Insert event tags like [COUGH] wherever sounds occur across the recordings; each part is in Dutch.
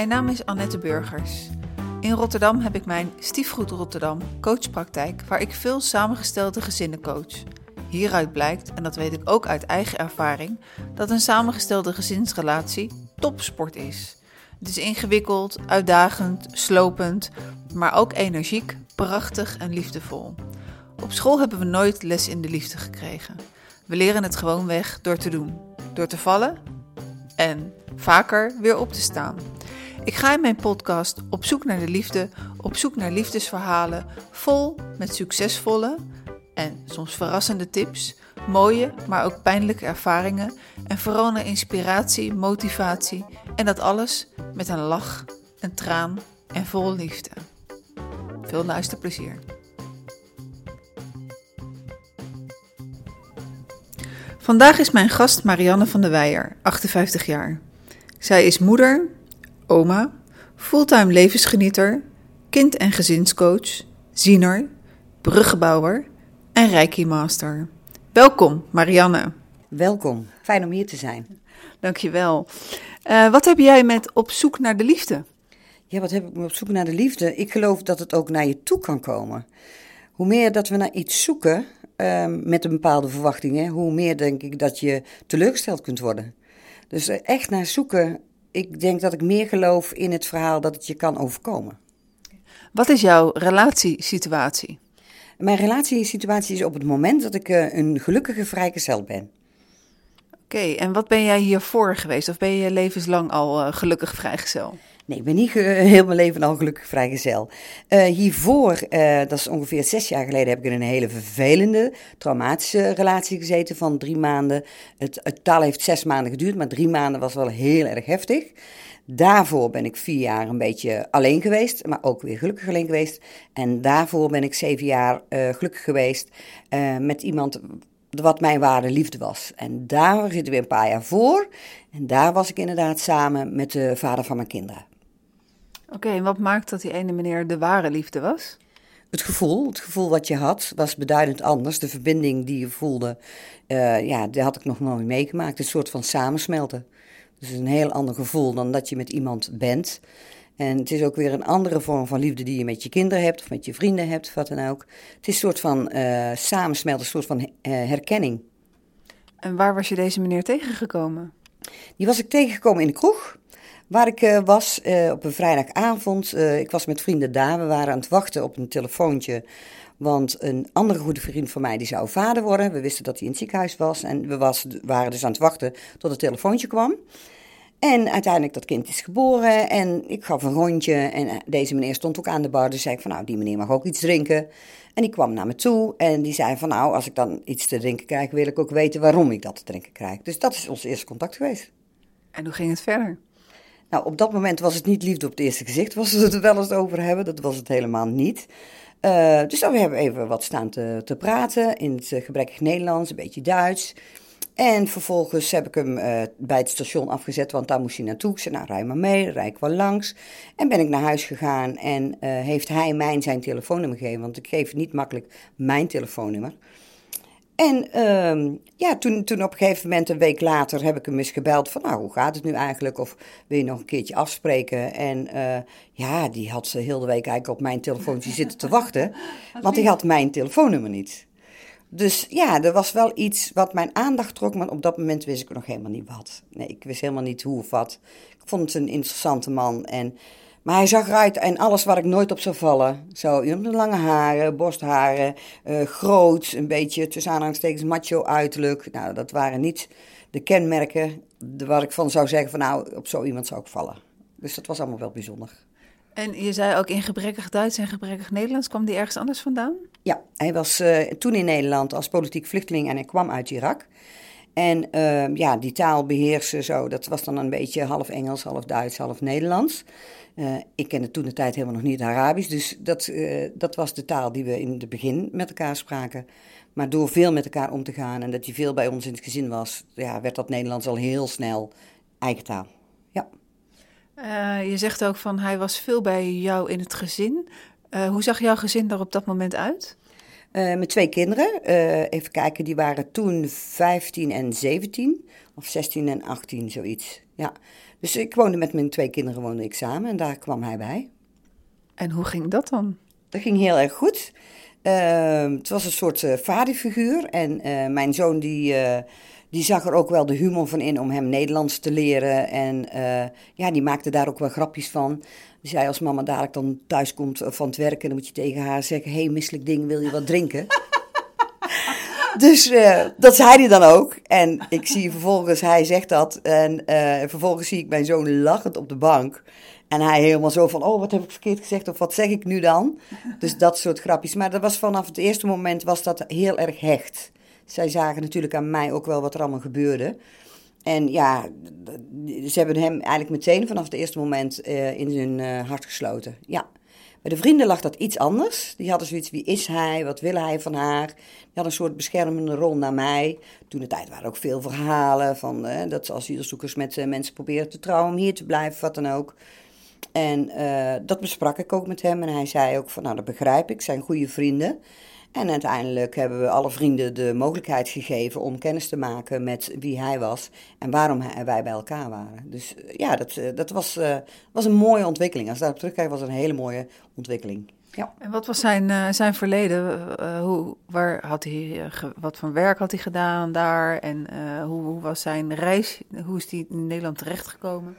Mijn naam is Annette Burgers. In Rotterdam heb ik mijn Stiefgoed Rotterdam coachpraktijk, waar ik veel samengestelde gezinnen coach. Hieruit blijkt, en dat weet ik ook uit eigen ervaring, dat een samengestelde gezinsrelatie topsport is. Het is ingewikkeld, uitdagend, slopend, maar ook energiek, prachtig en liefdevol. Op school hebben we nooit les in de liefde gekregen. We leren het gewoon weg door te doen, door te vallen en vaker weer op te staan. Ik ga in mijn podcast op zoek naar de liefde, op zoek naar liefdesverhalen, vol met succesvolle en soms verrassende tips, mooie, maar ook pijnlijke ervaringen en vooral naar inspiratie, motivatie en dat alles met een lach, een traan en vol liefde. Veel luisterplezier. Vandaag is mijn gast Marianne van der Weijer, 58 jaar. Zij is moeder, oma, fulltime levensgenieter, kind- en gezinscoach, ziener, bruggenbouwer en reiki-master. Welkom, Marianne. Welkom, fijn om hier te zijn. Dankjewel. Uh, wat heb jij met op zoek naar de liefde? Ja, wat heb ik met op zoek naar de liefde? Ik geloof dat het ook naar je toe kan komen. Hoe meer dat we naar iets zoeken uh, met een bepaalde verwachtingen, hoe meer denk ik dat je teleurgesteld kunt worden. Dus er echt naar zoeken ik denk dat ik meer geloof in het verhaal dat het je kan overkomen. Wat is jouw relatiesituatie? Mijn relatiesituatie is op het moment dat ik uh, een gelukkige vrijgezel ben. Oké, en wat ben jij hiervoor geweest? Of ben je levenslang al uh, gelukkig vrijgezel? Nee, ik ben niet [LAUGHS] heel mijn leven al gelukkig vrijgezel. Uh, hiervoor, uh, dat is ongeveer zes jaar geleden, heb ik in een hele vervelende, traumatische relatie gezeten van drie maanden. Het, het taal heeft zes maanden geduurd, maar drie maanden was wel heel erg heftig. Daarvoor ben ik vier jaar een beetje alleen geweest, maar ook weer gelukkig alleen geweest. En daarvoor ben ik zeven jaar uh, gelukkig geweest met iemand wat mijn ware liefde was. En daar zitten we een paar jaar voor. En daar was ik inderdaad samen met de vader van mijn kinderen. Oké, en wat maakt dat die ene meneer de ware liefde was? Het gevoel, het gevoel wat je had, was beduidend anders. De verbinding die je voelde, uh, ja, die had ik nog nooit meegemaakt. Een soort van samensmelten. Dus een heel ander gevoel dan dat je met iemand bent. En het is ook weer een andere vorm van liefde die je met je kinderen hebt of met je vrienden hebt, of wat dan ook. Het is een soort van uh, samensmelten, een soort van uh, herkenning. En waar was je deze meneer tegengekomen? Die was ik tegengekomen in de kroeg. Waar ik uh, was uh, op een vrijdagavond. Uh, ik was met vrienden daar. We waren aan het wachten op een telefoontje. Want een andere goede vriend van mij die zou vader worden. We wisten dat hij in het ziekenhuis was. En we waren dus aan het wachten tot het telefoontje kwam. En uiteindelijk dat kind is geboren. En ik gaf een rondje. En deze meneer stond ook aan de bar. Dus zei ik van nou, die meneer mag ook iets drinken. En die kwam naar me toe. En die zei van nou, als ik dan iets te drinken krijg, wil ik ook weten waarom ik dat te drinken krijg. Dus dat is ons eerste contact geweest. En hoe ging het verder? Nou, op dat moment was het niet liefde op het eerste gezicht, was we het wel eens over hebben. Dat was het helemaal niet. Uh, dus dan hebben we even wat staan te, te praten in het uh, gebrekkig Nederlands, een beetje Duits. En vervolgens heb ik hem uh, bij het station afgezet, want daar moest hij naartoe. Ik zei, nou, rij maar mee, rij ik wel langs. En ben ik naar huis gegaan en heeft hij mij zijn telefoonnummer gegeven, want ik geef niet makkelijk mijn telefoonnummer. En uh, ja, toen, toen op een gegeven moment, een week later, heb ik hem eens gebeld van, nou, hoe gaat het nu eigenlijk? Of wil je nog een keertje afspreken? En uh, ja, die had ze heel de week eigenlijk op mijn telefoontje zitten te wachten, [LAUGHS] want die had mijn telefoonnummer niet. Dus ja, er was wel iets wat mijn aandacht trok, maar op dat moment wist ik nog helemaal niet wat. Nee, ik wist helemaal niet hoe of wat. Ik vond het een interessante man en... Maar hij zag eruit en alles waar ik nooit op zou vallen. Zo, lange haren, borstharen, uh, groot, een beetje tussen aanhalingstekens macho uiterlijk. Nou, dat waren niet de kenmerken waar ik van zou zeggen van nou, op zo iemand zou ik vallen. Dus dat was allemaal wel bijzonder. En je zei ook in gebrekkig Duits en gebrekkig Nederlands, kwam die ergens anders vandaan? Ja, hij was uh, toen in Nederland als politiek vluchteling en hij kwam uit Irak. En uh, ja, die taal beheersen zo, dat was dan een beetje half Engels, half Duits, half Nederlands. Uh, ik kende toen de tijd helemaal nog niet Arabisch, dus dat, uh, dat was de taal die we in het begin met elkaar spraken. Maar door veel met elkaar om te gaan en dat hij veel bij ons in het gezin was, ja, werd dat Nederlands al heel snel eigen taal. Ja. Uh, je zegt ook van hij was veel bij jou in het gezin. hoe zag jouw gezin er op dat moment uit? Uh, met twee kinderen. Uh, even kijken, die waren toen 15 en 17. Of 16 en 18, zoiets. Ja. Dus ik woonde met mijn twee kinderen woonde ik samen en daar kwam hij bij. En hoe ging dat dan? Dat ging heel erg goed. Uh, het was een soort uh, vaderfiguur. En mijn zoon die, die zag er ook wel de humor van in om hem Nederlands te leren. En ja, die maakte daar ook wel grapjes van. Die zei als mama dadelijk dan thuis komt van het werken, dan moet je tegen haar zeggen: hey, misselijk ding, wil je wat drinken? [LAUGHS] dus uh, dat zei hij dan ook. En ik zie vervolgens, hij zegt dat. En uh, vervolgens zie ik mijn zoon lachend op de bank. En hij helemaal zo van, oh, wat heb ik verkeerd gezegd? Of wat zeg ik nu dan? Dus dat soort grapjes. Maar dat was vanaf het eerste moment was dat heel erg hecht. Zij zagen natuurlijk aan mij ook wel wat er allemaal gebeurde. En ja, ze hebben hem eigenlijk meteen vanaf het eerste moment uh, in hun uh, hart gesloten. Ja. Bij de vrienden lag dat iets anders. Die hadden zoiets, wie is hij? Wat wil hij van haar? Die hadden een soort beschermende rol naar mij. Toen de tijd waren ook veel verhalen van uh, dat ze asielzoekers met mensen proberen te trouwen om hier te blijven, wat dan ook. En dat besprak ik ook met hem. En hij zei ook van, nou dat begrijp ik, zijn goede vrienden. En uiteindelijk hebben we alle vrienden de mogelijkheid gegeven om kennis te maken met wie hij was en waarom hij, wij bij elkaar waren. Dus eh, ja, dat, eh, dat was, uh, was een mooie ontwikkeling. Als ik daarop terugkijk, was het een hele mooie ontwikkeling. Ja. En wat was zijn, uh, zijn verleden? Uh, hoe, waar had hij, wat voor werk had hij gedaan daar? En hoe, hoe, was zijn reis? Hoe is hij in Nederland terechtgekomen?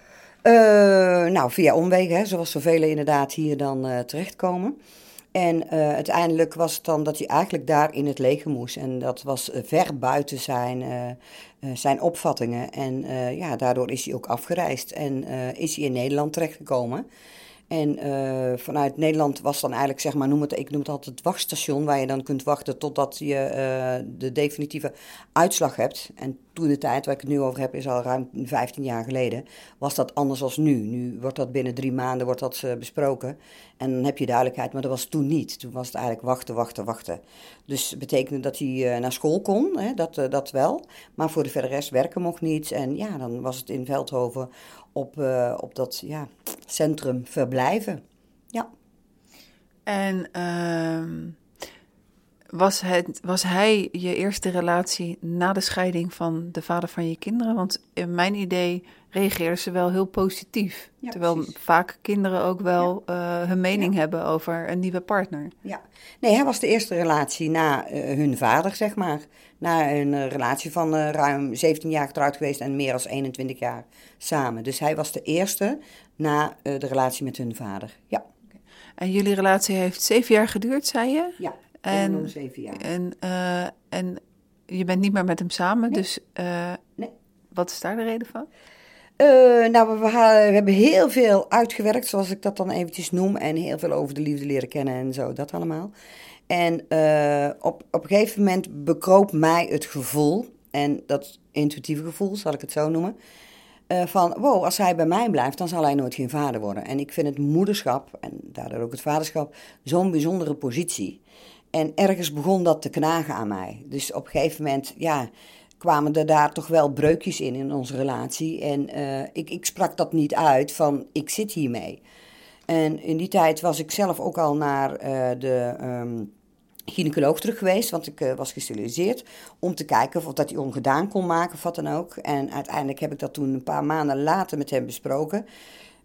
nou, via omwegen, hè, zoals zoveel inderdaad hier dan terechtkomen. En uh, uiteindelijk was het dan dat hij eigenlijk daar in het leger moest. En dat was uh, ver buiten zijn, uh, zijn opvattingen. En ja, daardoor is hij ook afgereisd en is hij in Nederland terechtgekomen. En uh, vanuit Nederland was dan eigenlijk, zeg maar, noem het, ik noem het altijd het wachtstation, waar je dan kunt wachten totdat je uh, de definitieve uitslag hebt. En toen de tijd waar ik het nu over heb, is al ruim 15 jaar geleden, was dat anders als nu. Nu wordt dat binnen drie maanden wordt dat, uh, besproken en dan heb je duidelijkheid, maar dat was toen niet. Toen was het eigenlijk wachten, wachten, wachten. Dus betekende dat hij naar school kon, hè, dat, dat wel, maar voor de verder rest werken mocht niet. En ja, dan was het in Veldhoven op, uh, op dat ja, centrum verblijven. Ja. En uh, was, het, was hij je eerste relatie na de scheiding van de vader van je kinderen? Want in mijn idee reageerden ze wel heel positief. Ja, terwijl precies. vaak kinderen ook wel ja. uh, hun mening ja. hebben over een nieuwe partner. Ja, nee, hij was de eerste relatie na uh, hun vader, zeg maar. Na een uh, relatie van ruim 17 jaar getrouwd geweest en meer dan 21 jaar samen. Dus hij was de eerste na de relatie met hun vader. Ja. En jullie relatie heeft zeven jaar geduurd, zei je? Ja, en zeven jaar. En, en je bent niet meer met hem samen, nee. dus nee. wat is daar de reden van? Uh, nou, we, we, hebben heel veel uitgewerkt, zoals ik dat dan eventjes noem. En heel veel over de liefde leren kennen en zo, dat allemaal. En uh, op, op een gegeven moment bekroop mij het gevoel, en dat intuïtieve gevoel, zal ik het zo noemen. Uh, van, wow, als hij bij mij blijft, dan zal hij nooit geen vader worden. En ik vind het moederschap, en daardoor ook het vaderschap, zo'n bijzondere positie. En ergens begon dat te knagen aan mij. Dus op een gegeven moment, ja kwamen er daar toch wel breukjes in in onze relatie. En uh, ik, ik sprak dat niet uit van ik zit hiermee. En in die tijd was ik zelf ook al naar uh, de um, gynaecoloog terug geweest, want ik uh, was gesteriliseerd, om te kijken of dat hij ongedaan kon maken of wat dan ook. En uiteindelijk heb ik dat toen een paar maanden later met hem besproken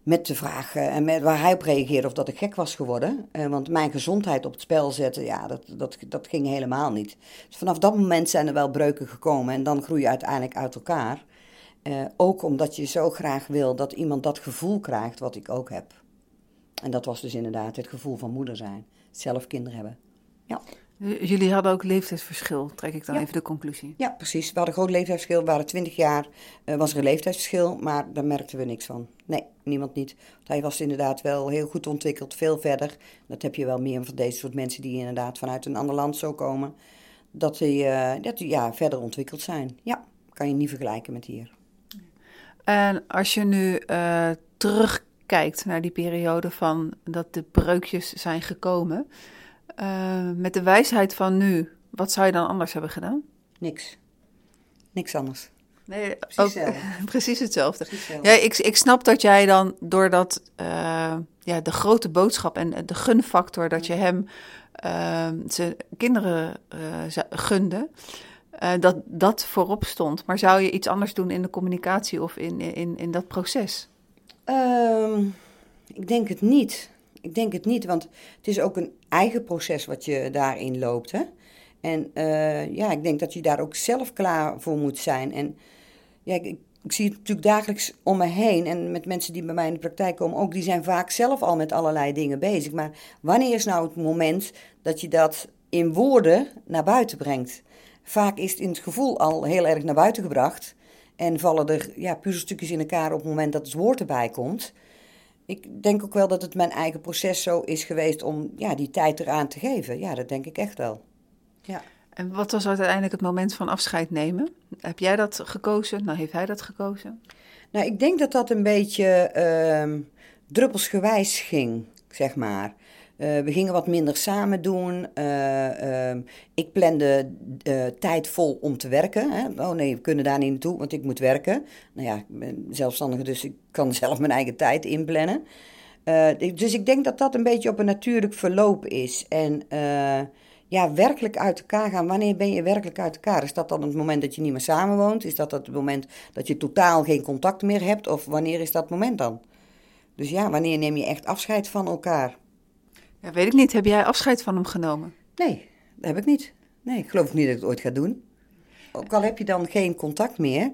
met de vraag en met, waar hij op reageerde of dat ik gek was geworden. Uh, want mijn gezondheid op het spel zetten, ja, dat, dat, dat ging helemaal niet. Dus vanaf dat moment zijn er wel breuken gekomen en dan groei je uiteindelijk uit elkaar. Uh, ook omdat je zo graag wil dat iemand dat gevoel krijgt wat ik ook heb. En dat was dus inderdaad het gevoel van moeder zijn. Zelf kinderen hebben. Ja. Jullie hadden ook leeftijdsverschil, trek ik dan ja. even de conclusie. Ja, precies. We hadden een groot leeftijdsverschil. We waren 20 jaar, uh, was er een leeftijdsverschil, maar daar merkten we niks van. Nee, niemand niet. Want hij was inderdaad wel heel goed ontwikkeld, veel verder. Dat heb je wel meer van deze soort mensen die inderdaad vanuit een ander land zo komen. Dat die, uh, dat die ja, verder ontwikkeld zijn. Ja, kan je niet vergelijken met hier. En als je nu uh, terugkijkt naar die periode van dat de breukjes zijn gekomen... Uh, met de wijsheid van nu, wat zou je dan anders hebben gedaan? Niks. Niks anders. Nee, Precies ook, hetzelfde. [LAUGHS] precies hetzelfde. Precies hetzelfde. Ja, ik, ik snap dat jij dan door dat, eh, ja, de grote boodschap en de gunfactor, dat je hem eh, zijn kinderen eh, gunde, eh, dat dat voorop stond. Maar zou je iets anders doen in de communicatie of in, in, in dat proces? Ehm, ik denk het niet. Ik denk het niet, want het is ook een eigen proces wat je daarin loopt. Hè? En eh, ja, ik denk dat je daar ook zelf klaar voor moet zijn. En ja, ik, ik, zie het natuurlijk dagelijks om me heen. En met mensen die bij mij in de praktijk komen ook, die zijn vaak zelf al met allerlei dingen bezig. Maar wanneer is nou het moment dat je dat in woorden naar buiten brengt? Vaak is het in het gevoel al heel erg naar buiten gebracht. En vallen er ja, puzzelstukjes in elkaar op het moment dat het woord erbij komt. Ik denk ook wel dat het mijn eigen proces zo is geweest om ja, die tijd eraan te geven. Ja, dat denk ik echt wel. Ja. En wat was uiteindelijk het moment van afscheid nemen? Heb jij dat gekozen? Nou, heeft hij dat gekozen? Nou, ik denk dat dat een beetje ehm druppelsgewijs ging, zeg maar. Eh, we gingen wat minder samen doen. Eh, ehm, ik plande eh, tijd vol om te werken. Hè. Oh nee, we kunnen daar niet naartoe, want ik moet werken. Nou ja, ik ben zelfstandige, dus ik kan [LAUGHS] zelf mijn eigen tijd inplannen. Dus ik denk dat dat een beetje op een natuurlijk verloop is. En ja, werkelijk uit elkaar gaan. Wanneer ben je werkelijk uit elkaar? Is dat dan het moment dat je niet meer samenwoont? Is dat het moment dat je totaal geen contact meer hebt? Of wanneer is dat moment dan? Dus ja, wanneer neem je echt afscheid van elkaar? Ja, weet ik niet. Heb jij afscheid van hem genomen? Nee, dat heb ik niet. Nee, ik geloof niet dat ik het ooit ga doen. Ook al heb je dan geen contact meer.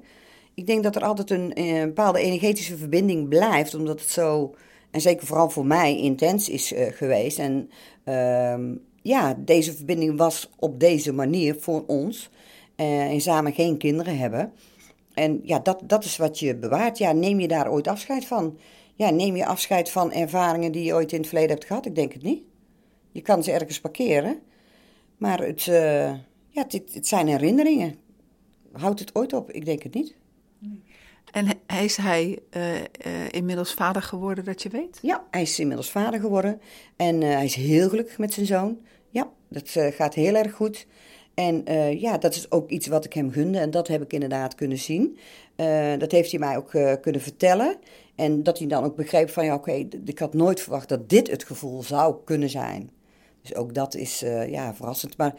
Ik denk dat er altijd een, eh, bepaalde energetische verbinding blijft, omdat het zo, en zeker vooral voor mij, intens is eh, geweest. En ehm, ja, deze verbinding was op deze manier voor ons. eh, en samen geen kinderen hebben. En ja, dat, dat is wat je bewaart. Ja, neem je daar ooit afscheid van? Ja, neem je afscheid van ervaringen die je ooit in het verleden hebt gehad? Ik denk het niet. Je kan ze ergens parkeren. Maar het, eh, ja, het, het zijn herinneringen. Houdt het ooit op? Ik denk het niet. En is hij eh, eh, inmiddels vader geworden dat je weet? Ja, hij is inmiddels vader geworden. En hij is heel gelukkig met zijn zoon. Ja, dat gaat heel erg goed. En eh, ja, dat is ook iets wat ik hem gunde. En dat heb ik inderdaad kunnen zien. Eh, dat heeft hij mij ook eh, kunnen vertellen. En dat hij dan ook begreep van, ja oké, ik had nooit verwacht dat dit het gevoel zou kunnen zijn. Dus ook dat is ja, verrassend. Maar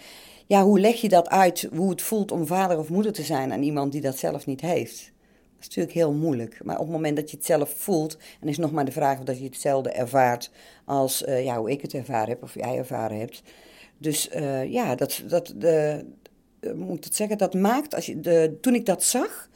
ja, hoe leg je dat uit, hoe het voelt om vader of moeder te zijn aan iemand die dat zelf niet heeft? Dat is natuurlijk heel moeilijk. Maar op het moment dat je het zelf voelt, en is nog maar de vraag of dat je hetzelfde ervaart als ja, hoe ik het ervaren heb of jij ervaren hebt. Dus eh, ja, dat, dat de, eh, moet ik het zeggen, dat maakt, als je de, toen ik dat zag,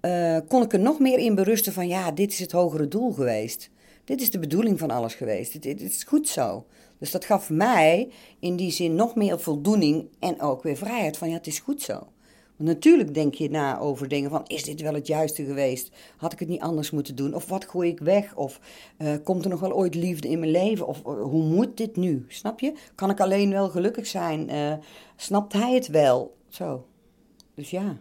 eh, kon ik er nog meer in berusten van ja, dit is het hogere doel geweest. Dit is de bedoeling van alles geweest. Dit, dit is goed zo. Dus dat gaf mij in die zin nog meer voldoening en ook weer vrijheid van ja, het is goed zo. Want natuurlijk denk je na over dingen van, is dit wel het juiste geweest? Had ik het niet anders moeten doen? Of wat gooi ik weg? Of eh, komt er nog wel ooit liefde in mijn leven? Of eh, hoe moet dit nu? Snap je? Kan ik alleen wel gelukkig zijn? Eh, snapt hij het wel? Zo. Dus ja,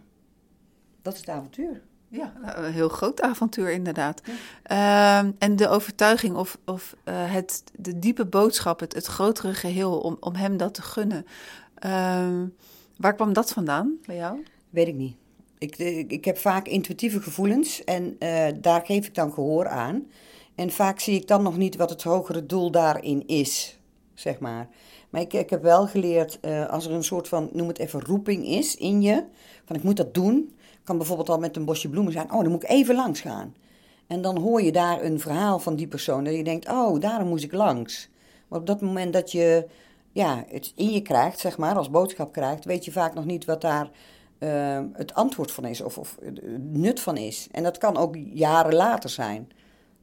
dat is het avontuur. Ja, nou, een heel groot avontuur inderdaad. Ehm, en de overtuiging of, of het, de diepe boodschap, het, het grotere geheel, om, om hem dat te gunnen. Ehm, waar kwam dat vandaan bij jou? Weet ik niet. Ik, ik, ik heb vaak intuïtieve gevoelens en eh, daar geef ik dan gehoor aan. En vaak zie ik dan nog niet wat het hogere doel daarin is, zeg maar. Maar ik, ik heb wel geleerd, eh, als er een soort van, noem het even, roeping is in je, van ik moet dat doen. Kan bijvoorbeeld al met een bosje bloemen zijn, oh, dan moet ik even langs gaan. En dan hoor je daar een verhaal van die persoon, dat je denkt, oh, daarom moest ik langs. Maar op dat moment dat je ja, het in je krijgt, zeg maar, als boodschap krijgt, weet je vaak nog niet wat daar eh, het antwoord van is of, of het nut van is. En dat kan ook jaren later zijn.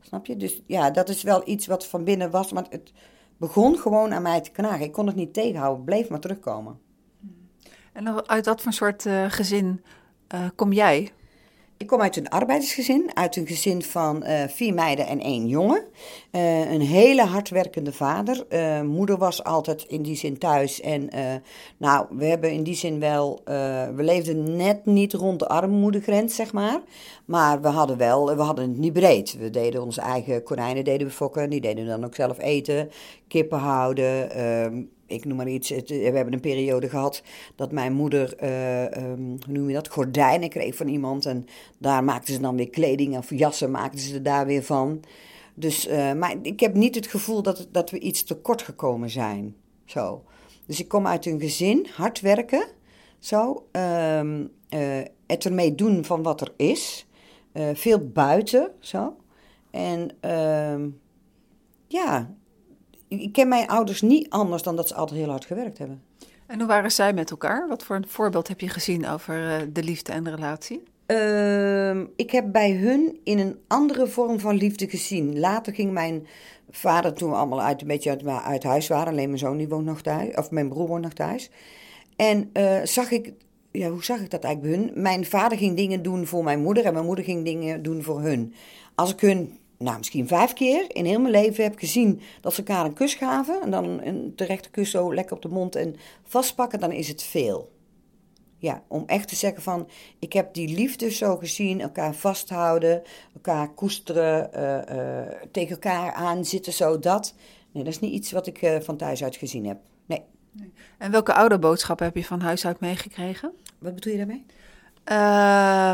Snap je? Dus ja, dat is wel iets wat van binnen was, maar het begon gewoon aan mij te knagen. Ik kon het niet tegenhouden, bleef maar terugkomen. En uit wat voor soort eh, gezin eh, kom jij? Ik kom uit een arbeidersgezin, uit een gezin van eh, vier meiden en één jongen. Eh, een hele hardwerkende vader. Eh, moeder was altijd in die zin thuis. En nou, we hebben in die zin wel, we leefden net niet rond de armoedegrens, zeg maar. Maar we hadden wel, we hadden het niet breed. We deden onze eigen konijnen deden we fokken, die deden we dan ook zelf eten, kippen houden. Ehm, ik noem maar iets. we hebben een periode gehad dat mijn moeder, ehm, hoe noem je dat, gordijnen kreeg van iemand. En daar maakten ze dan weer kleding of jassen maakten ze er daar weer van. Dus, maar ik heb niet het gevoel dat, dat we iets tekort gekomen zijn. Zo. Dus ik kom uit een gezin, hard werken. Zo. Um, het ermee doen van wat er is. Uh, veel buiten. Zo. En uh, ja, ik ken mijn ouders niet anders dan dat ze altijd heel hard gewerkt hebben. En hoe waren zij met elkaar? Wat voor een voorbeeld heb je gezien over uh, de liefde en de relatie? Uh, ik heb bij hun in een andere vorm van liefde gezien. Later ging mijn vader, toen we allemaal uit, een beetje uit, uit huis waren, alleen mijn zoon die woont nog thuis, of mijn broer woont nog thuis. En uh, zag ik, ja, hoe zag ik dat eigenlijk bij hun? Mijn vader ging dingen doen voor mijn moeder en mijn moeder ging dingen doen voor hun. Als ik hun nou, misschien vijf keer in heel mijn leven heb gezien dat ze elkaar een kus gaven. En dan een terechte kus zo lekker op de mond en vastpakken, dan is het veel. Ja, om echt te zeggen van, ik heb die liefde zo gezien, elkaar vasthouden, elkaar koesteren, uh, uh, tegen elkaar aan zitten, zo dat. Nee, dat is niet iets wat ik uh, van thuis uit gezien heb. Nee. nee. En welke ouderboodschappen heb je van huis uit meegekregen? Wat bedoel je daarmee? Uh,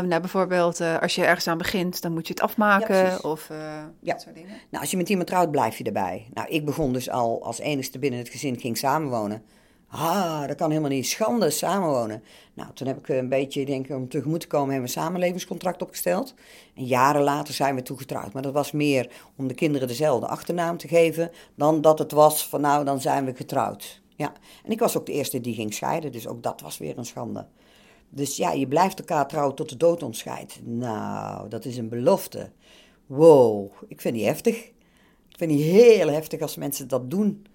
nou, bijvoorbeeld uh, als je ergens aan begint, dan moet je het afmaken ja, of uh, ja. dat soort dingen. Nou, als je met iemand trouwt, blijf je erbij. Nou, ik begon dus al als enigste binnen het gezin, ging samenwonen. Ah, dat kan helemaal niet. Schande, samenwonen. Nou, toen heb ik een beetje, denk ik, om tegemoet te komen, hebben we een samenlevingscontract opgesteld. En jaren later zijn we toegetrouwd. Maar dat was meer om de kinderen dezelfde achternaam te geven, dan dat het was van nou, dan zijn we getrouwd. Ja, en ik was ook de eerste die ging scheiden, dus ook dat was weer een schande. Dus ja, je blijft elkaar trouwen tot de dood ontscheidt. Nou, dat is een belofte. Wow, ik vind die heftig. Ik vind die heel heftig als mensen dat doen.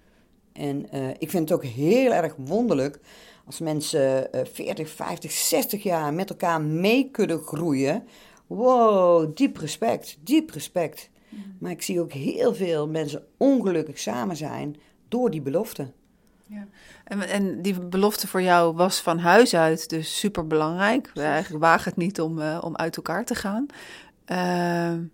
En uh, ik vind het ook heel erg wonderlijk als mensen uh, 40, 50, 60 jaar met elkaar mee kunnen groeien. Wow, diep respect, diep respect. Maar ik zie ook heel veel mensen ongelukkig samen zijn door die belofte. Ja. En, en die belofte voor jou was van huis uit dus super belangrijk. We eigenlijk wagen het niet om, uh, om uit elkaar te gaan. Uh,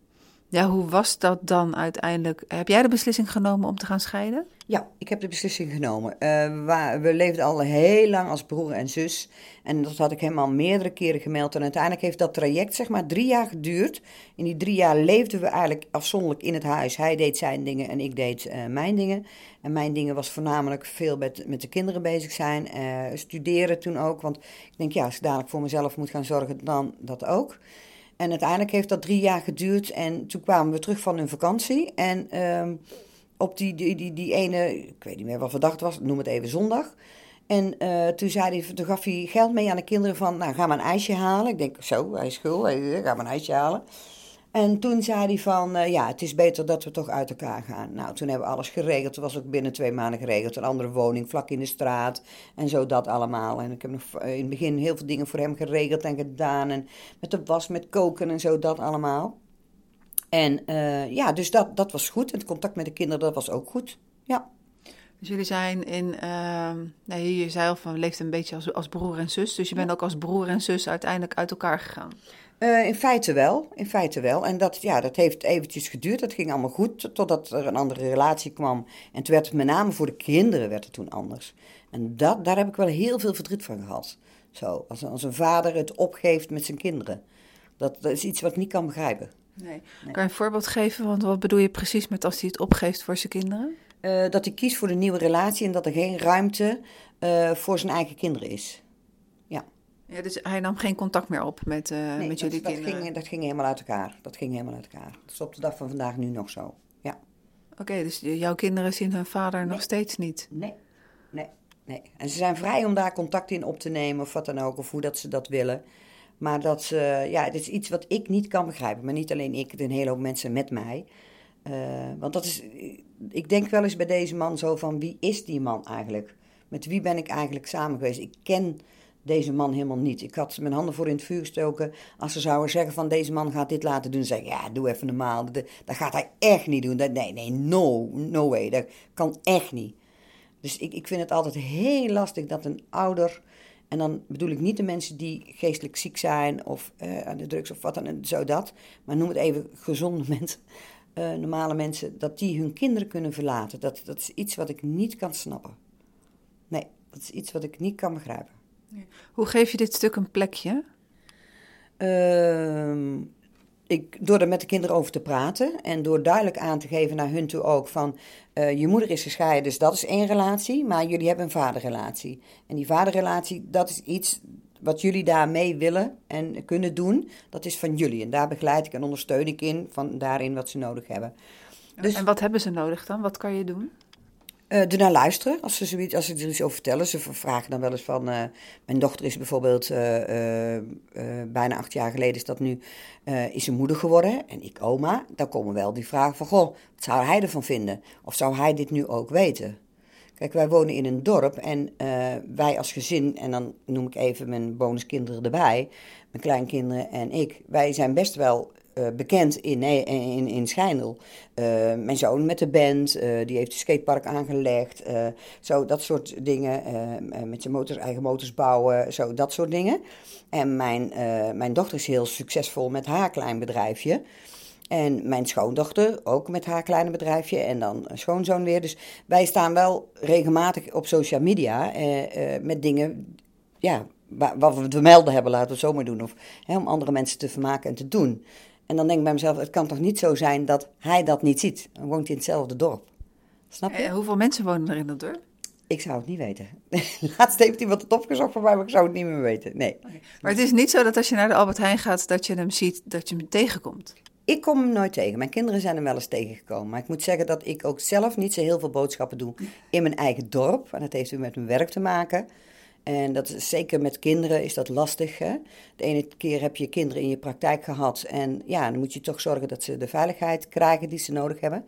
ja, hoe was dat dan uiteindelijk? Heb jij de beslissing genomen om te gaan scheiden? Ja, ik heb de beslissing genomen. Uh, we leefden al heel lang als broer en zus. En dat had ik helemaal meerdere keren gemeld. En uiteindelijk heeft dat traject zeg maar drie jaar geduurd. In die drie jaar leefden we eigenlijk afzonderlijk in het huis. Hij deed zijn dingen en ik deed uh, mijn dingen. En mijn dingen was voornamelijk veel met, met de kinderen bezig zijn. Uh, studeren toen ook. Want ik denk, ja, als ik dadelijk voor mezelf moet gaan zorgen, dan dat ook. En uiteindelijk heeft dat drie jaar geduurd. En toen kwamen we terug van een vakantie. En ehm, op die, die, die, die ene, ik weet niet meer wat verdacht was, noem het even zondag. En uh, toen, zei hij, toen gaf hij geld mee aan de kinderen van, nou ga maar een ijsje halen. Ik denk, zo, hij is schul, ga maar een ijsje halen. En toen zei hij van, uh, ja, het is beter dat we toch uit elkaar gaan. Nou, toen hebben we alles geregeld. Het was ook binnen twee maanden geregeld. Een andere woning vlak in de straat en zo dat allemaal. En ik heb nog in het begin heel veel dingen voor hem geregeld en gedaan. En met de was, met koken en zo dat allemaal. En uh, ja, dus dat, dat was goed. En het contact met de kinderen, dat was ook goed. Ja. Dus jullie zijn in, uh, je zei al van, leefden een beetje als, als broer en zus. Dus je bent ook als broer en zus uiteindelijk uit elkaar gegaan. Uh, in feite wel, in feite wel. En dat, ja, dat heeft eventjes geduurd. Dat ging allemaal goed, totdat er een andere relatie kwam. En toen werd het met name voor de kinderen werd het toen anders. En dat, daar heb ik wel heel veel verdriet van gehad. Zo, als, als een vader het opgeeft met zijn kinderen. Dat, dat is iets wat ik niet kan begrijpen. Nee. nee. Kan je een voorbeeld geven? Want wat bedoel je precies met als hij het opgeeft voor zijn kinderen? Uh, dat hij kiest voor de nieuwe relatie en dat er geen ruimte uh, voor zijn eigen kinderen is. Ja, dus hij nam geen contact meer op met, uh, nee, met jullie dat, kinderen? Ging, dat ging helemaal uit elkaar. Dat ging helemaal uit elkaar. Dat is op de dag van vandaag nu nog zo, ja. Oké, okay, dus jouw kinderen zien hun vader nee. nog steeds niet? Nee, nee, nee. En ze zijn vrij om daar contact in op te nemen of wat dan ook, of hoe dat ze dat willen. Maar dat ze, ja, het is iets wat ik niet kan begrijpen. Maar niet alleen ik, een hele hoop mensen met mij. Uh, want dat is, ik denk wel eens bij deze man zo van, wie is die man eigenlijk? Met wie ben ik eigenlijk samen geweest? Ik ken deze man helemaal niet. Ik had mijn handen voor in het vuur gestoken. Als ze zouden zeggen van deze man gaat dit laten doen, zeg ja, doe even normaal. Dat, dat gaat hij echt niet doen. Dat, nee, nee, no, no way. Dat kan echt niet. Dus ik, ik vind het altijd heel lastig dat een ouder, en dan bedoel ik niet de mensen die geestelijk ziek zijn of uh, aan de drugs of wat dan, zo dat, maar noem het even gezonde [LAUGHS] mensen, uh, normale mensen, dat die hun kinderen kunnen verlaten. Dat, dat is iets wat ik niet kan snappen. Nee, dat is iets wat ik niet kan begrijpen. Hoe geef je dit stuk een plekje? Ehm, ik, door er met de kinderen over te praten en door duidelijk aan te geven naar hun toe ook van eh, je moeder is gescheiden, dus dat is één relatie, maar jullie hebben een vaderrelatie. En die vaderrelatie, dat is iets wat jullie daarmee willen en kunnen doen, dat is van jullie. En daar begeleid ik en ondersteun ik in, van daarin wat ze nodig hebben. Dus, en wat hebben ze nodig dan? Wat kan je doen? Uh, ernaar luisteren, als ze, zoiets, als ze er iets over vertellen. Ze vragen dan wel eens van... Uh, mijn dochter is bijvoorbeeld uh, bijna acht jaar geleden is dat nu... is ze moeder geworden en ik oma. Dan komen wel die vragen van... Goh, wat zou hij ervan vinden? Of zou hij dit nu ook weten? Kijk, wij wonen in een dorp en wij als gezin... En dan noem ik even mijn bonuskinderen erbij. Mijn kleinkinderen en ik. Wij zijn best wel uh, bekend in, in, in Schijndel. Uh, mijn zoon met de band, uh, die heeft een skatepark aangelegd. zo, dat soort dingen. met zijn motors, eigen motors bouwen, zo, dat soort dingen. En mijn, mijn dochter is heel succesvol met haar klein bedrijfje. En mijn schoondochter ook met haar kleine bedrijfje. En dan schoonzoon weer. Dus wij staan wel regelmatig op social media met dingen ja, wat we te melden hebben, laten we het zo maar doen. Of hè, om andere mensen te vermaken en te doen. En dan denk ik bij mezelf, het kan toch niet zo zijn dat hij dat niet ziet. Dan woont hij in hetzelfde dorp. Snap je? Eh, hoeveel mensen wonen er in dat dorp? Ik zou het niet weten. [LAUGHS] Laatst heeft iemand het opgezocht voor mij, maar ik zou het niet meer weten. Nee. Maar het is niet zo dat als je naar de Albert Heijn gaat, dat je hem ziet, dat je hem tegenkomt? Ik kom hem nooit tegen. Mijn kinderen zijn hem wel eens tegengekomen. Maar ik moet zeggen dat ik ook zelf niet zo heel veel boodschappen doe in mijn eigen dorp. En dat heeft weer met mijn werk te maken. En dat is, zeker met kinderen is dat lastig. Hè? De ene keer heb je kinderen in je praktijk gehad. En ja, dan moet je toch zorgen dat ze de veiligheid krijgen die ze nodig hebben.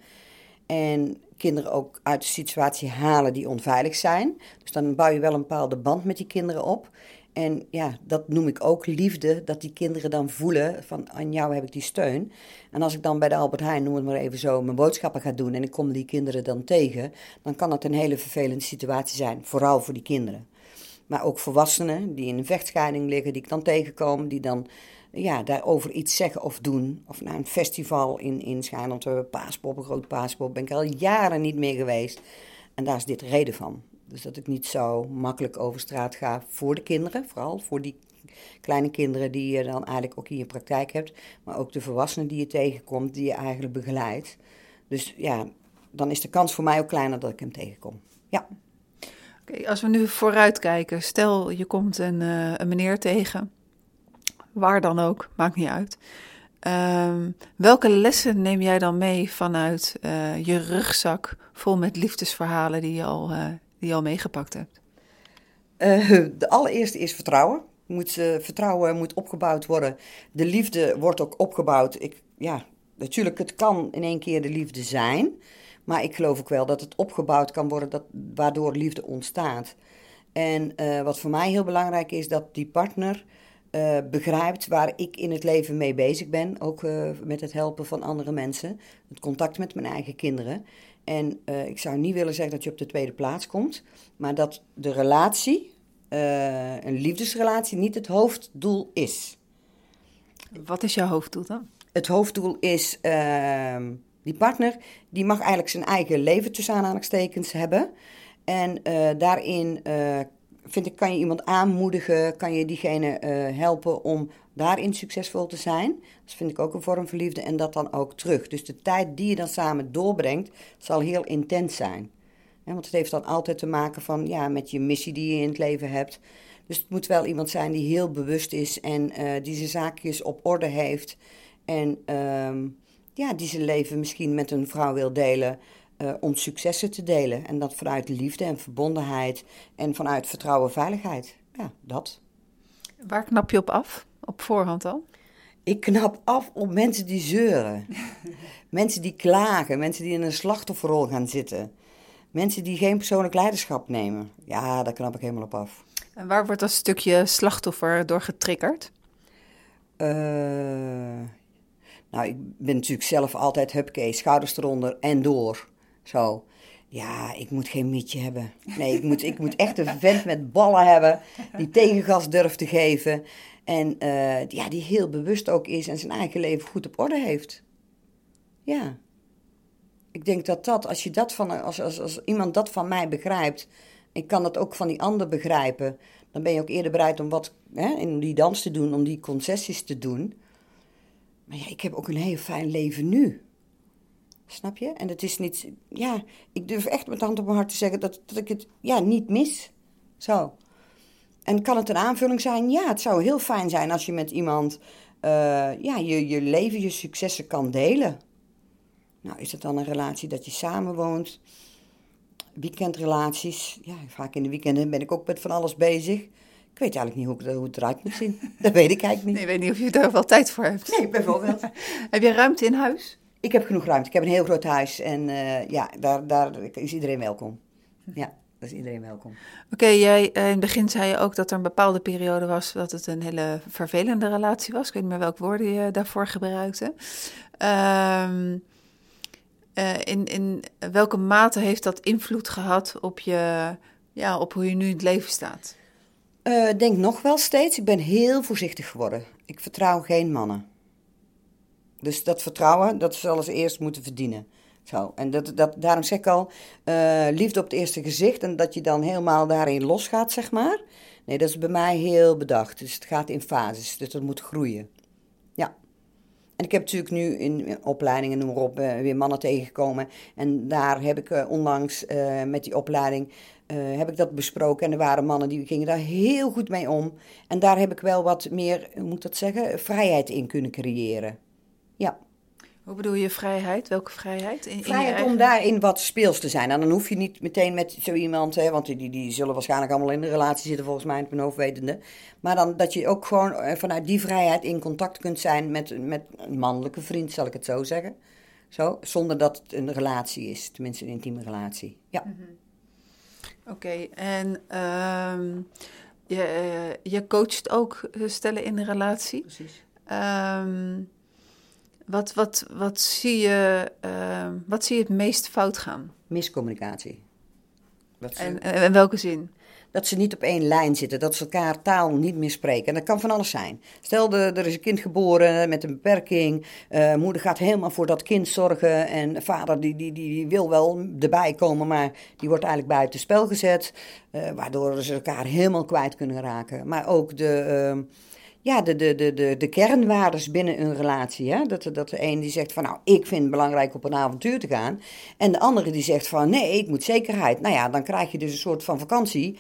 En kinderen ook uit de situatie halen die onveilig zijn. Dus dan bouw je wel een bepaalde band met die kinderen op. En ja, dat noem ik ook liefde, dat die kinderen dan voelen van aan jou heb ik die steun. En als ik dan bij de Albert Heijn, noem het maar even zo, mijn boodschappen ga doen en ik kom die kinderen dan tegen, dan kan dat een hele vervelende situatie zijn, vooral voor die kinderen. Maar ook volwassenen die in een vechtscheiding liggen, die ik dan tegenkom, die dan ja, daarover iets zeggen of doen. Of naar een festival in, in Schijnland, we hebben paaspop, een groot paaspop, ben ik al jaren niet meer geweest. En daar is dit reden van. Dus dat ik niet zo makkelijk over straat ga voor de kinderen, vooral voor die kleine kinderen die je dan eigenlijk ook in je praktijk hebt. Maar ook de volwassenen die je tegenkomt, die je eigenlijk begeleidt. Dus ja, dan is de kans voor mij ook kleiner dat ik hem tegenkom. Ja als we nu vooruit kijken, stel je komt een, uh, een meneer tegen, waar dan ook, maakt niet uit. Um, welke lessen neem jij dan mee vanuit uh, je rugzak vol met liefdesverhalen die je al, uh, die je al meegepakt hebt? de allereerste is vertrouwen. Moet, vertrouwen moet opgebouwd worden. De liefde wordt ook opgebouwd. Ik, ja, natuurlijk, het kan in één keer de liefde zijn. Maar ik geloof ook wel dat het opgebouwd kan worden, dat, waardoor liefde ontstaat. En uh, wat voor mij heel belangrijk is, dat die partner uh, begrijpt waar ik in het leven mee bezig ben. Ook uh, met het helpen van andere mensen. Het contact met mijn eigen kinderen. En ik zou niet willen zeggen dat je op de tweede plaats komt. Maar dat de relatie, een liefdesrelatie, niet het hoofddoel is. Wat is jouw hoofddoel dan? Het hoofddoel is ehm, die partner die mag eigenlijk zijn eigen leven tussen aanhalingstekens hebben. En uh, daarin uh, vind ik, kan je iemand aanmoedigen, kan je diegene uh, helpen om daarin succesvol te zijn. Dat vind ik ook een vorm van liefde en dat dan ook terug. Dus de tijd die je dan samen doorbrengt, zal heel intens zijn. want het heeft dan altijd te maken van, ja, met je missie die je in het leven hebt. Dus het moet wel iemand zijn die heel bewust is en die zijn zaakjes op orde heeft. En ehm, ja, die zijn leven misschien met een vrouw wil delen. Uh, om successen te delen. En dat vanuit liefde en verbondenheid en vanuit vertrouwen en veiligheid. Ja, dat. Waar knap je op af? Op voorhand al? Ik knap af op mensen die zeuren. [LAUGHS] mensen die klagen. Mensen die in een slachtofferrol gaan zitten. Mensen die geen persoonlijk leiderschap nemen. Ja, daar knap ik helemaal op af. En waar wordt dat stukje slachtoffer door getriggerd? Uh, nou, ik ben natuurlijk zelf altijd hupke, schouders eronder en door. Zo. Ja, ik moet geen mietje hebben. Nee, ik moet, ik moet echt een vent met ballen hebben. Die tegengas durft te geven. En uh, ja, die heel bewust ook is en zijn eigen leven goed op orde heeft. Ja. Ik denk dat dat, als, je dat van, als, als, als iemand dat van mij begrijpt. Ik kan dat ook van die ander begrijpen. Dan ben je ook eerder bereid om wat hè, in die dans te doen, om die concessies te doen. Maar ja, ik heb ook een heel fijn leven nu. Snap je? En het is niet, ja, ik durf echt met de hand op mijn hart te zeggen dat, dat ik het ja, niet mis. Zo. En kan het een aanvulling zijn? Ja, het zou heel fijn zijn als je met iemand uh, ja, je, je leven, je successen kan delen. Nou, is het dan een relatie dat je samenwoont? Weekendrelaties. Ja, vaak in de weekenden ben ik ook met van alles bezig. Ik weet eigenlijk niet hoe, ik, hoe het eruit moet zien. [LAUGHS] Dat weet ik eigenlijk niet. Nee, ik weet niet of je daar wel tijd voor hebt. Nee, bijvoorbeeld. [LAUGHS] heb je ruimte in huis? Ik heb genoeg ruimte. Ik heb een heel groot huis en uh, ja, daar, daar is iedereen welkom. Ja, daar is iedereen welkom. Oké, jij uh, in het begin zei je ook dat er een bepaalde periode was dat het een hele vervelende relatie was. Ik weet niet meer welke woorden je daarvoor gebruikte. Uh, in, in welke mate heeft dat invloed gehad op, je, ja, op hoe je nu in het leven staat? Ik denk nog wel steeds. Ik ben heel voorzichtig geworden. Ik vertrouw geen mannen. Dus dat vertrouwen, dat ze eerst moeten verdienen. Zo. En dat, dat, daarom zeg ik al, uh, liefde op het eerste gezicht en dat je dan helemaal daarin losgaat, zeg maar. Nee, dat is bij mij heel bedacht. Dus het gaat in fases, dus dat moet groeien. Ja. En ik heb natuurlijk nu in opleidingen, noem maar op, uh, weer mannen tegengekomen. En daar heb ik uh, onlangs met die opleiding, heb ik dat besproken. En er waren mannen die gingen daar heel goed mee om. En daar heb ik wel wat meer, hoe moet ik dat zeggen, vrijheid in kunnen creëren. Ja. Hoe bedoel je vrijheid? Welke vrijheid? In, vrijheid eigen... om daarin wat speels te zijn. En dan hoef je niet meteen met zo iemand, hè, want die, die zullen waarschijnlijk allemaal in een relatie zitten, volgens mij, in mijn hoofd wetende. Maar dan dat je ook gewoon eh, vanuit die vrijheid in contact kunt zijn met, met een mannelijke vriend, zal ik het zo zeggen. Zo, zonder dat het een relatie is, tenminste een intieme relatie. Ja. Mm -hmm. Oké, okay, en um, je, uh, je coacht ook stellen in de relatie. Precies. Um, wat, wat, wat, zie je, uh, wat zie je het meest fout gaan? Miscommunicatie. Dat ze, en in welke zin? Dat ze niet op één lijn zitten, dat ze elkaar taal niet meer spreken. En dat kan van alles zijn. Stel, de, er is een kind geboren met een beperking. Uh, moeder gaat helemaal voor dat kind zorgen. En vader die, die, die, die wil wel erbij komen, maar die wordt eigenlijk buiten spel gezet. Uh, waardoor ze elkaar helemaal kwijt kunnen raken. Maar ook de... Uh, ja, de, de, de, de, de kernwaardes binnen een relatie. Hè? Dat, dat de een die zegt van nou, ik vind het belangrijk op een avontuur te gaan. En de andere die zegt van nee, ik moet zekerheid. Nou ja, dan krijg je dus een soort van vakantie.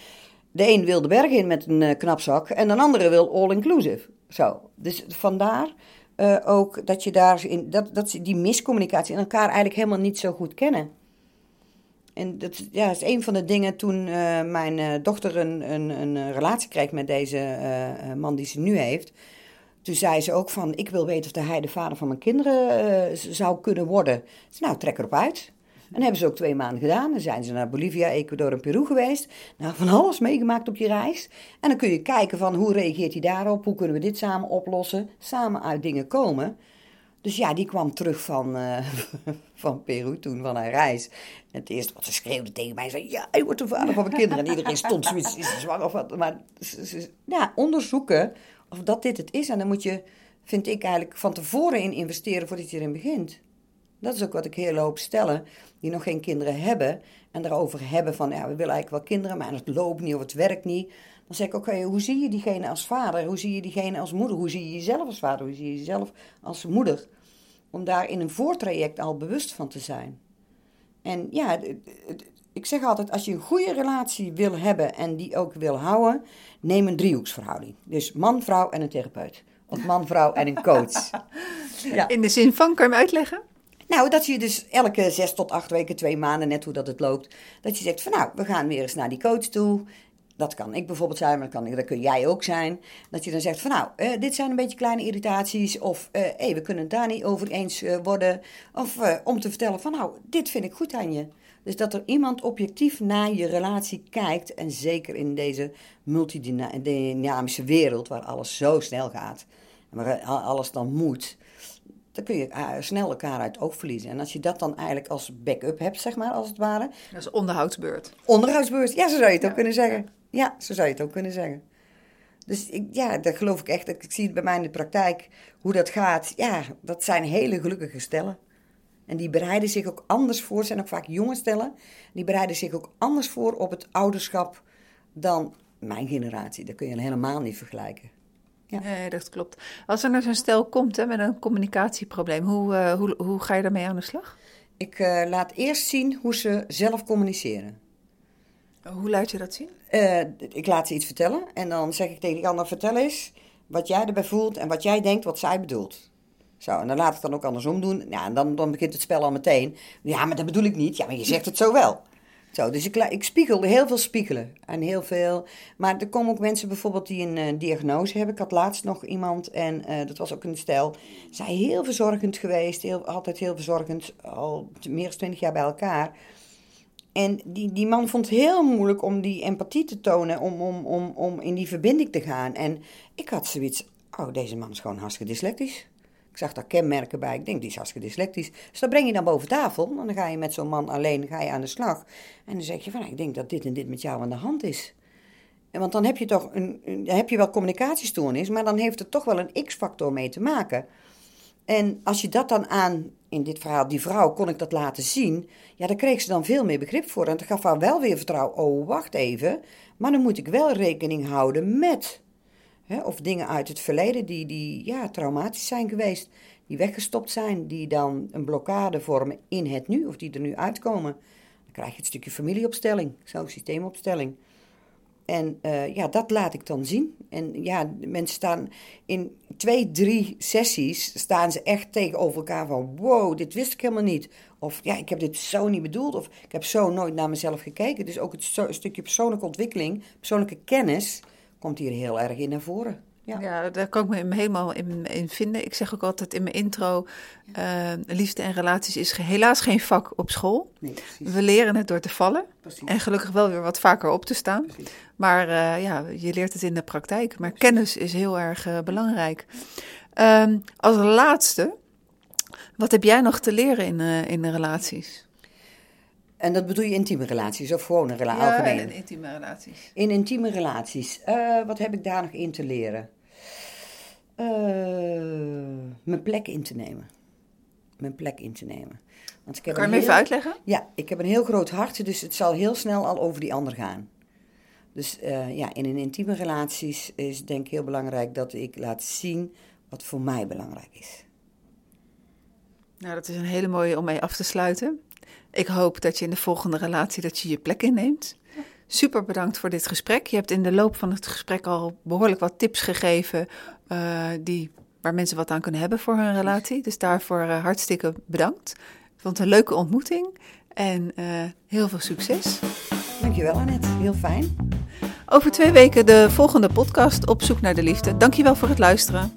De een wil de berg in met een uh, knapzak en de andere wil all-inclusive. Zo, dus vandaar uh, ook dat je daar in, dat, dat die miscommunicatie en elkaar eigenlijk helemaal niet zo goed kennen. En dat ja, is een van de dingen toen uh, mijn uh, dochter een, een, een, relatie kreeg met deze man die ze nu heeft. Toen zei ze ook van, ik wil weten of hij de vader van mijn kinderen zou kunnen worden. Ze nou, trek erop uit. En hebben ze ook twee maanden gedaan. Dan zijn ze naar Bolivia, Ecuador en Peru geweest. Nou, van alles meegemaakt op die reis. En dan kun je kijken van, hoe reageert hij daarop? Hoe kunnen we dit samen oplossen? Samen uit dingen komen. Dus ja, die kwam terug van, uh, [LAUGHS] van Peru toen, van haar reis. En het eerste wat ze schreeuwde tegen mij, zei, ja, hij wordt de vader van mijn kinderen. En iedereen stond zoiets, is zwanger of wat? Maar ja, onderzoeken of dat dit het is. En dan moet je, vind ik eigenlijk, van tevoren in investeren voordat je erin begint. Dat is ook wat ik heel hoop stellen, die nog geen kinderen hebben. En daarover hebben van, ja, we willen eigenlijk wel kinderen, maar het loopt niet of het werkt niet. Dan zeg ik, oké, hoe zie je diegene als vader? Hoe zie je diegene als moeder? Hoe zie je jezelf als vader? Hoe zie je jezelf als moeder? Om daar in een voortraject al bewust van te zijn. En ja, ik zeg altijd, als je een goede relatie wil hebben en die ook wil houden, neem een driehoeksverhouding. Dus man, vrouw en een therapeut. Of man, vrouw en een coach. [LAUGHS] Ja. In de zin van, kan je hem uitleggen? Nou, dat je dus elke zes tot acht weken, twee maanden, net hoe dat het loopt, dat je zegt van nou, we gaan weer eens naar die coach toe. Dat kan ik bijvoorbeeld zijn, maar dat, kan, dat kun jij ook zijn. Dat je dan zegt van nou, eh, dit zijn een beetje kleine irritaties. Of hé, eh, hey, we kunnen het daar niet over eens uh, worden. Of om te vertellen van nou, dit vind ik goed aan je. Dus dat er iemand objectief naar je relatie kijkt. En zeker in deze multidynamische wereld waar alles zo snel gaat. En waar alles dan moet. Dan kun je snel elkaar uit het oog verliezen. En als je dat dan eigenlijk als backup hebt, zeg maar, als het ware. Dat is onderhoudsbeurt. Onderhoudsbeurt, ja, zo zou je het ook kunnen zeggen. Ja, zo zou je het ook kunnen zeggen. Dus ik, ja, dat geloof ik echt. Ik zie het bij mij in de praktijk, hoe dat gaat. Ja, dat zijn hele gelukkige stellen. En die bereiden zich ook anders voor, zijn ook vaak jonge stellen. Die bereiden zich ook anders voor op het ouderschap dan mijn generatie. Dat kun je helemaal niet vergelijken. Ja. Nee, dat klopt. Als er nou zo'n stel komt hè, met een communicatieprobleem, hoe, uh, hoe, hoe ga je daarmee aan de slag? Ik uh, laat eerst zien hoe ze zelf communiceren. Hoe laat je dat zien? Uh, ik laat ze iets vertellen en dan zeg ik tegen die ander: vertel eens wat jij erbij voelt en wat jij denkt wat zij bedoelt. Zo, en dan laat ik het dan ook andersom doen. Ja, en dan, dan begint het spel al meteen. Ja, maar dat bedoel ik niet. Ja, maar je zegt het zo wel. Zo, dus ik, ik spiegel, heel veel spiegelen. En heel veel. Maar er komen ook mensen bijvoorbeeld die een uh, diagnose hebben. Ik had laatst nog iemand, en uh, dat was ook een stel. Zij heel verzorgend geweest, heel, altijd heel verzorgend, al meer dan twintig jaar bij elkaar. En die, die man vond het heel moeilijk om die empathie te tonen, om, om, om, om in die verbinding te gaan. En ik had zoiets, oh, deze man is gewoon hartstikke dyslectisch. Ik zag daar kenmerken bij. Ik denk, die is hartstikke dyslectisch. Dus dat breng je dan boven tafel. En dan ga je met zo'n man alleen ga je aan de slag. En dan zeg je van, nou, ik denk dat dit en dit met jou aan de hand is. En want dan heb je toch een, een heb je wel communicatiestoornis, maar dan heeft het toch wel een x-factor mee te maken. En als je dat dan aan, in dit verhaal, die vrouw, kon ik dat laten zien. Ja, daar kreeg ze dan veel meer begrip voor. En dat gaf haar wel weer vertrouwen. Oh, wacht even. Maar dan moet ik wel rekening houden met Hè, of dingen uit het verleden die, die ja, traumatisch zijn geweest, die weggestopt zijn, die dan een blokkade vormen in het nu, of die er nu uitkomen. Dan krijg je het stukje familieopstelling, zo systeemopstelling. En uh, ja, dat laat ik dan zien. En ja, mensen staan in twee, drie sessies, staan ze echt tegenover elkaar van, wow, dit wist ik helemaal niet. Of ja, ik heb dit zo niet bedoeld, of ik heb zo nooit naar mezelf gekeken. Dus ook het stukje persoonlijke ontwikkeling, persoonlijke kennis komt hier heel erg in naar voren. Ja. ja, daar kan ik me helemaal in, in, vinden. Ik zeg ook altijd in mijn intro: uh, liefde en relaties is helaas geen vak op school. Nee, We leren het door te vallen. Precies. En gelukkig wel weer wat vaker op te staan. Precies. Maar uh, ja, je leert het in de praktijk. Maar kennis is heel erg uh, belangrijk. Um, als laatste, wat heb jij nog te leren in, in de relaties? En dat bedoel je intieme relaties of gewoon een relatie? Ja, algemeen? in intieme relaties. In intieme relaties. Uh, wat heb ik daar nog in te leren? Uh, mijn plek in te nemen. Mijn plek in te nemen. Want ik heb kan je me even uitleggen? Ja, ik heb een heel groot hart, dus het zal heel snel al over die ander gaan. Dus uh, ja, in een intieme relaties is denk ik heel belangrijk dat ik laat zien wat voor mij belangrijk is. Nou, dat is een hele mooie om mee af te sluiten. Ik hoop dat je in de volgende relatie dat je je plek inneemt. Super bedankt voor dit gesprek. Je hebt in de loop van het gesprek al behoorlijk wat tips gegeven uh, die, waar mensen wat aan kunnen hebben voor hun relatie. Dus daarvoor uh, hartstikke bedankt. Ik vond het een leuke ontmoeting en uh, heel veel succes. Dankjewel Annette, heel fijn. Over twee weken de volgende podcast Op zoek naar de liefde. Dankjewel voor het luisteren.